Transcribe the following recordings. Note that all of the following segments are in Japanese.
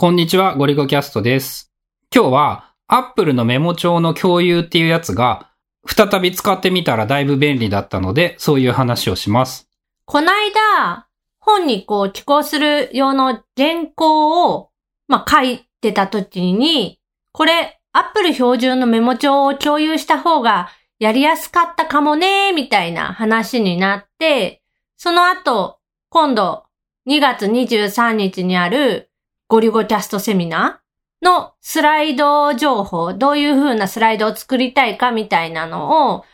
こんにちは、ゴリゴキャストです。今日は、Apple のメモ帳の共有っていうやつが、再び使ってみたらだいぶ便利だったので、そういう話をします。こないだ、本にこう寄稿する用の原稿を、まあ、書いてた時に、これ、Apple 標準のメモ帳を共有した方がやりやすかったかもね、みたいな話になって、その後、今度、2月23日にあるゴリゴキャストセミナーのスライド情報、どういう風なスライドを作りたいかみたいなのを考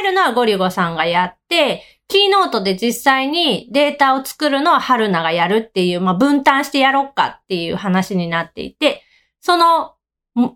えるのはゴリゴさんがやって、キーノートで実際にデータを作るのは春菜がやるっていう、まあ、分担してやろうかっていう話になっていて、その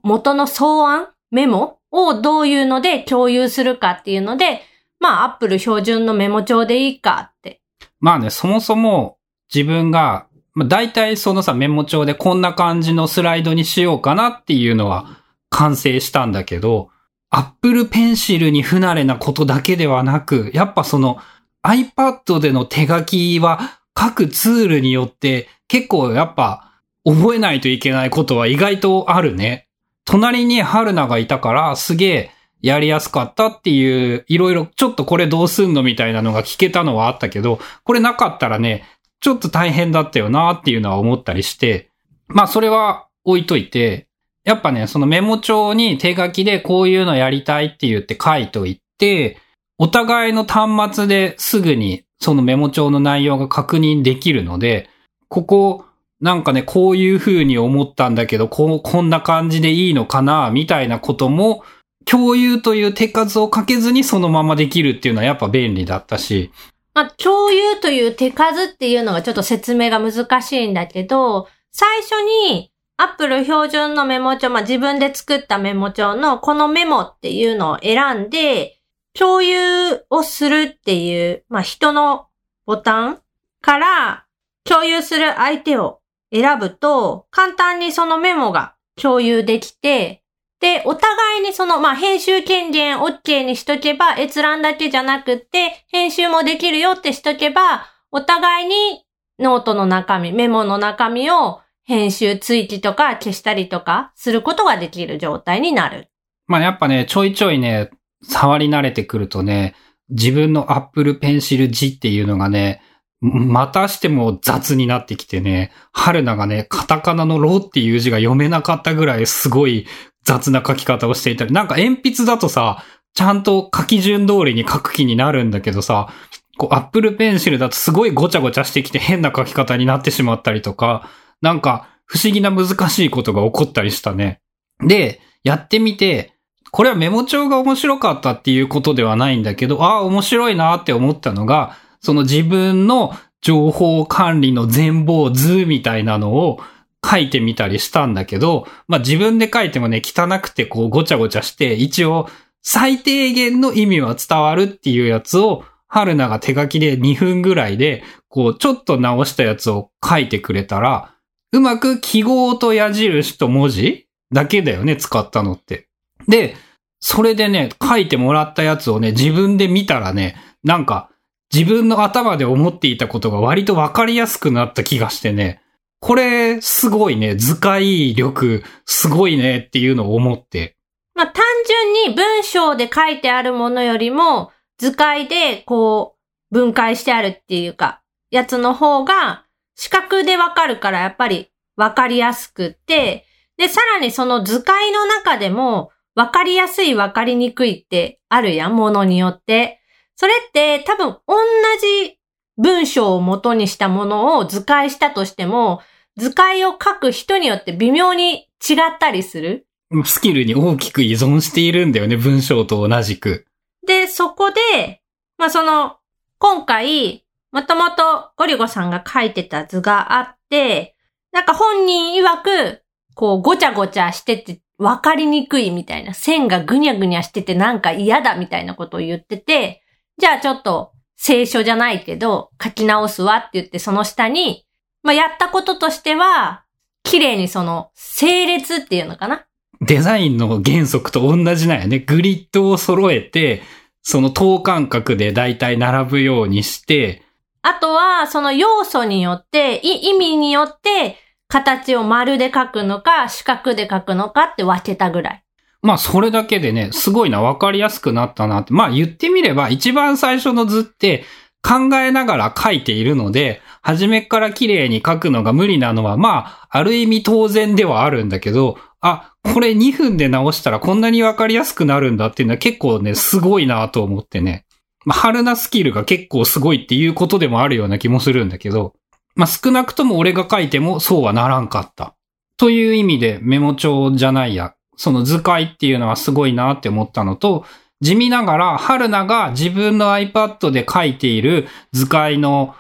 元の草案、メモをどういうので共有するかっていうので、まあ、アップル標準のメモ帳でいいかって。まあね、そもそも自分が、まあ、大体そのさ、メモ帳でこんな感じのスライドにしようかなっていうのは完成したんだけど、Apple Pencil に不慣れなことだけではなく、やっぱその iPad での手書きは各ツールによって結構やっぱ覚えないといけないことは意外とあるね。隣に春菜がいたからすげえやりやすかったっていう、いろいろちょっとこれどうすんのみたいなのが聞けたのはあったけど、これなかったらね、ちょっと大変だったよなっていうのは思ったりして、まあそれは置いといて、やっぱね、そのメモ帳に手書きでこういうのやりたいって言って書いといて、お互いの端末ですぐにそのメモ帳の内容が確認できるので、ここ、なんかね、こういう風に思ったんだけど、こう、こんな感じでいいのかな、みたいなことも、共有という手数をかけずにそのままできるっていうのはやっぱ便利だったし、まあ、共有という手数っていうのがちょっと説明が難しいんだけど、最初に Apple 標準のメモ帳、まあ、自分で作ったメモ帳のこのメモっていうのを選んで、共有をするっていう、まあ、人のボタンから共有する相手を選ぶと、簡単にそのメモが共有できて、で、お互いにその、まあ、編集権限 OK にしとけば、閲覧だけじゃなくって、編集もできるよってしとけば、お互いにノートの中身、メモの中身を編集追記とか消したりとかすることができる状態になる。まあやっぱね、ちょいちょいね、触り慣れてくるとね、自分の Apple Pencil 字っていうのがね、またしても雑になってきてね、春菜がね、カタカナのロっていう字が読めなかったぐらいすごい雑な書き方をしていたり、なんか鉛筆だとさ、ちゃんと書き順通りに書く気になるんだけどさ、こう Apple Pencil だとすごいごちゃごちゃしてきて変な書き方になってしまったりとか、なんか不思議な難しいことが起こったりしたね。で、やってみて、これはメモ帳が面白かったっていうことではないんだけど、ああ、面白いなって思ったのが、その自分の情報管理の全貌図みたいなのを書いてみたりしたんだけど、まあ自分で書いてもね、汚くてこうごちゃごちゃして、一応最低限の意味は伝わるっていうやつを、春菜が手書きで2分ぐらいで、こうちょっと直したやつを書いてくれたら、うまく記号と矢印と文字だけだよね、使ったのって。で、それでね、書いてもらったやつをね、自分で見たらね、なんか、自分の頭で思っていたことが割とわかりやすくなった気がしてね、これ、すごいね、図解力、すごいねっていうのを思って。まあ、単純に文章で書いてあるものよりも、図解でこう、分解してあるっていうか、やつの方が、視覚でわかるからやっぱりわかりやすくって、で、さらにその図解の中でも、わかりやすいわかりにくいってあるやん、ものによって。それって多分同じ文章を元にしたものを図解したとしても、図解を書く人によって微妙に違ったりする。スキルに大きく依存しているんだよね、文章と同じく。で、そこで、まあ、その、今回、もともとゴリゴさんが書いてた図があって、なんか本人曰く、こう、ごちゃごちゃしてて、わかりにくいみたいな、線がぐにゃぐにゃしててなんか嫌だみたいなことを言ってて、じゃあちょっと、聖書じゃないけど、書き直すわって言ってその下に、まあ、やったこととしては、綺麗にその、整列っていうのかな？デザインの原則と同じなんやね。グリッドを揃えて、その等間隔でだいたい並ぶようにして、あとは、その要素によって、い意味によって形を丸で書くのか、四角で書くのかって分けたぐらい。まあ、それだけでね、すごいな、わかりやすくなったなって。まあ、言ってみれば、一番最初の図って考えながら書いているので、初めから綺麗に書くのが無理なのは、まあ、ある意味当然ではあるんだけど、あ、これ2分で直したらこんなにわかりやすくなるんだっていうのは結構ね、すごいなと思ってね。まあ、春菜スキルが結構すごいっていうことでもあるような気もするんだけど、まあ、少なくとも俺が書いてもそうはならんかった。という意味でメモ帳じゃないや、その図解っていうのはすごいなって思ったのと、地味ながら、春菜が自分の iPad で書いている図解の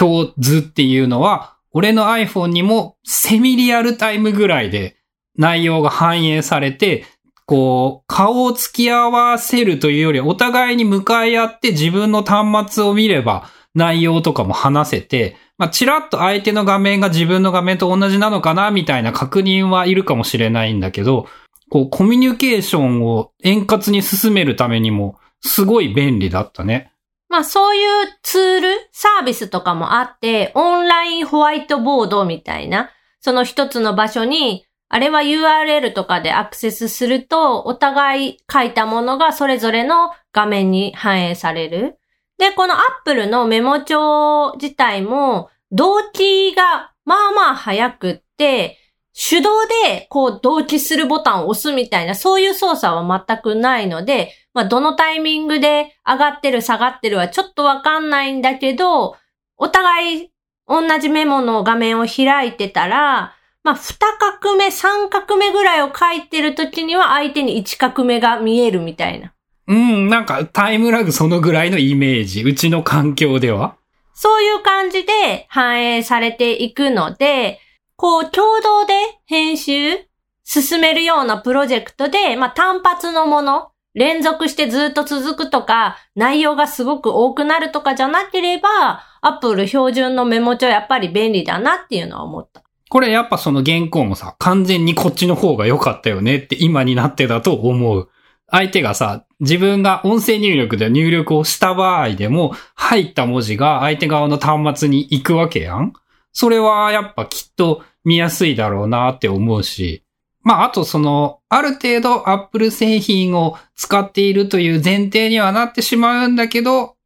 表図っていうのは、俺の iPhone にもセミリアルタイムぐらいで内容が反映されて、こう、顔を突き合わせるというより、お互いに向かい合って自分の端末を見れば内容とかも話せて、まあ、ちらっと相手の画面が自分の画面と同じなのかな、みたいな確認はいるかもしれないんだけど、こう、コミュニケーションを円滑に進めるためにも、すごい便利だったね。まあそういうツール、サービスとかもあって、オンラインホワイトボードみたいな、その一つの場所に、あれは URL とかでアクセスすると、お互い書いたものがそれぞれの画面に反映される。で、この Apple のメモ帳自体も、同期がまあまあ早くって、手動でこう同期するボタンを押すみたいな、そういう操作は全くないので、まあどのタイミングで上がってる下がってるはちょっとわかんないんだけど、お互い同じメモの画面を開いてたら、まあ、二画目、三画目ぐらいを書いてる時には相手に一画目が見えるみたいな。うん、なんかタイムラグそのぐらいのイメージ。うちの環境では。そういう感じで反映されていくので、こう、共同で編集進めるようなプロジェクトで、まあ、単発のもの、連続してずっと続くとか、内容がすごく多くなるとかじゃなければ、Apple 標準のメモ帳やっぱり便利だなっていうのは思った。これやっぱその原稿もさ、完全にこっちの方が良かったよねって今になってだと思う。相手がさ、自分が音声入力で入力をした場合でも、入った文字が相手側の端末に行くわけやんそれはやっぱきっと見やすいだろうなって思うし。まあ、あとその、ある程度 Apple 製品を使っているという前提にはなってしまうんだけど、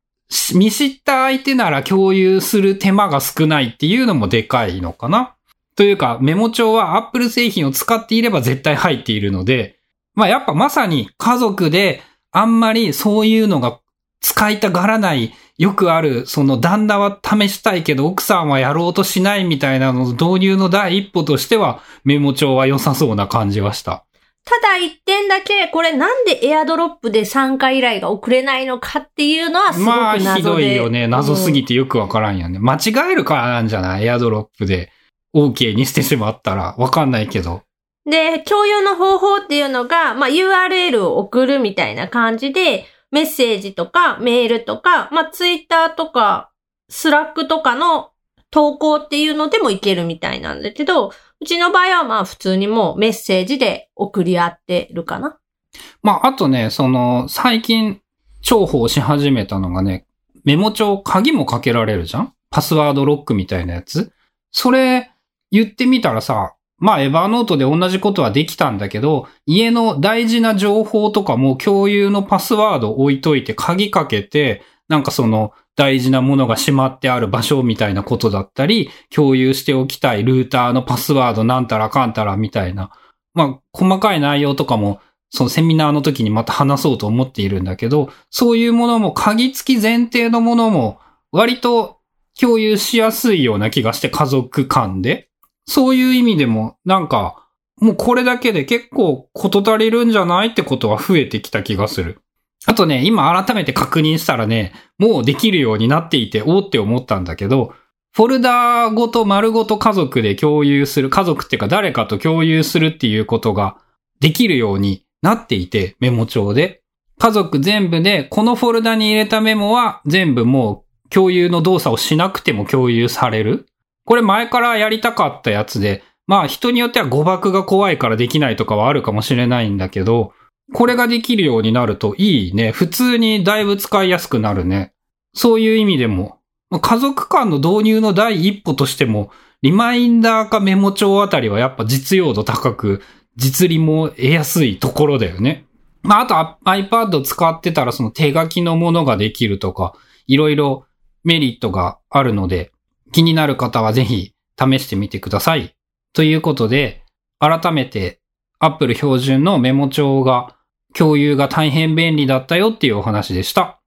見知った相手なら共有する手間が少ないっていうのもでかいのかなというか、メモ帳は Apple 製品を使っていれば絶対入っているので、まあやっぱまさに家族であんまりそういうのが使いたがらない、よくある、その旦那は試したいけど奥さんはやろうとしないみたいなの導入の第一歩としてはメモ帳は良さそうな感じはした。ただ一点だけ、これなんでエアドロップで参加依頼が遅れないのかっていうのはすごく謎で。まあひどいよね。謎すぎてよくわからんよね。間違えるからなんじゃない？ AirDrop で OK にしてしまったらわかんないけど。で、共有の方法っていうのが、まあ、URL を送るみたいな感じで、メッセージとかメールとか、まあ、ツイッターとか、 Slack とかの投稿っていうのでもいけるみたいなんだけど、うちの場合はまあ普通にもうメッセージで送り合ってるかな。まあ、あとね、その、最近重宝し始めたのがね、メモ帳鍵もかけられるじゃん？パスワードロックみたいなやつ？それ、言ってみたらさ、まあ、エヴァーノートで同じことはできたんだけど、家の大事な情報とかも共有のパスワード置いといて鍵かけて、なんかその大事なものがしまってある場所みたいなことだったり、共有しておきたいルーターのパスワードなんたらかんたらみたいな。まあ、細かい内容とかも、そのセミナーの時にまた話そうと思っているんだけど、そういうものも鍵付き前提のものも割と共有しやすいような気がして家族間で。そういう意味でも、なんか、もうこれだけで結構こと足りるんじゃないってことは増えてきた気がする。あとね、今改めて確認したらね、もうできるようになっていて、おって思ったんだけど、フォルダごと丸ごと家族で共有する、家族っていうか誰かと共有するっていうことができるようになっていて、メモ帳で。家族全部で、このフォルダに入れたメモは全部もう共有の動作をしなくても共有される。これ前からやりたかったやつで、まあ人によっては誤爆が怖いからできないとかはあるかもしれないんだけど、これができるようになるといいね。普通にだいぶ使いやすくなるね。そういう意味でも家族間の導入の第一歩としても、リマインダーかメモ帳あたりはやっぱ実用度高く、実利も得やすいところだよね。まあ、あと iPad 使ってたらその手書きのものができるとか、いろいろメリットがあるので、気になる方はぜひ試してみてください。ということで、改めて Apple 標準のメモ帳が共有が大変便利だったよっていうお話でした。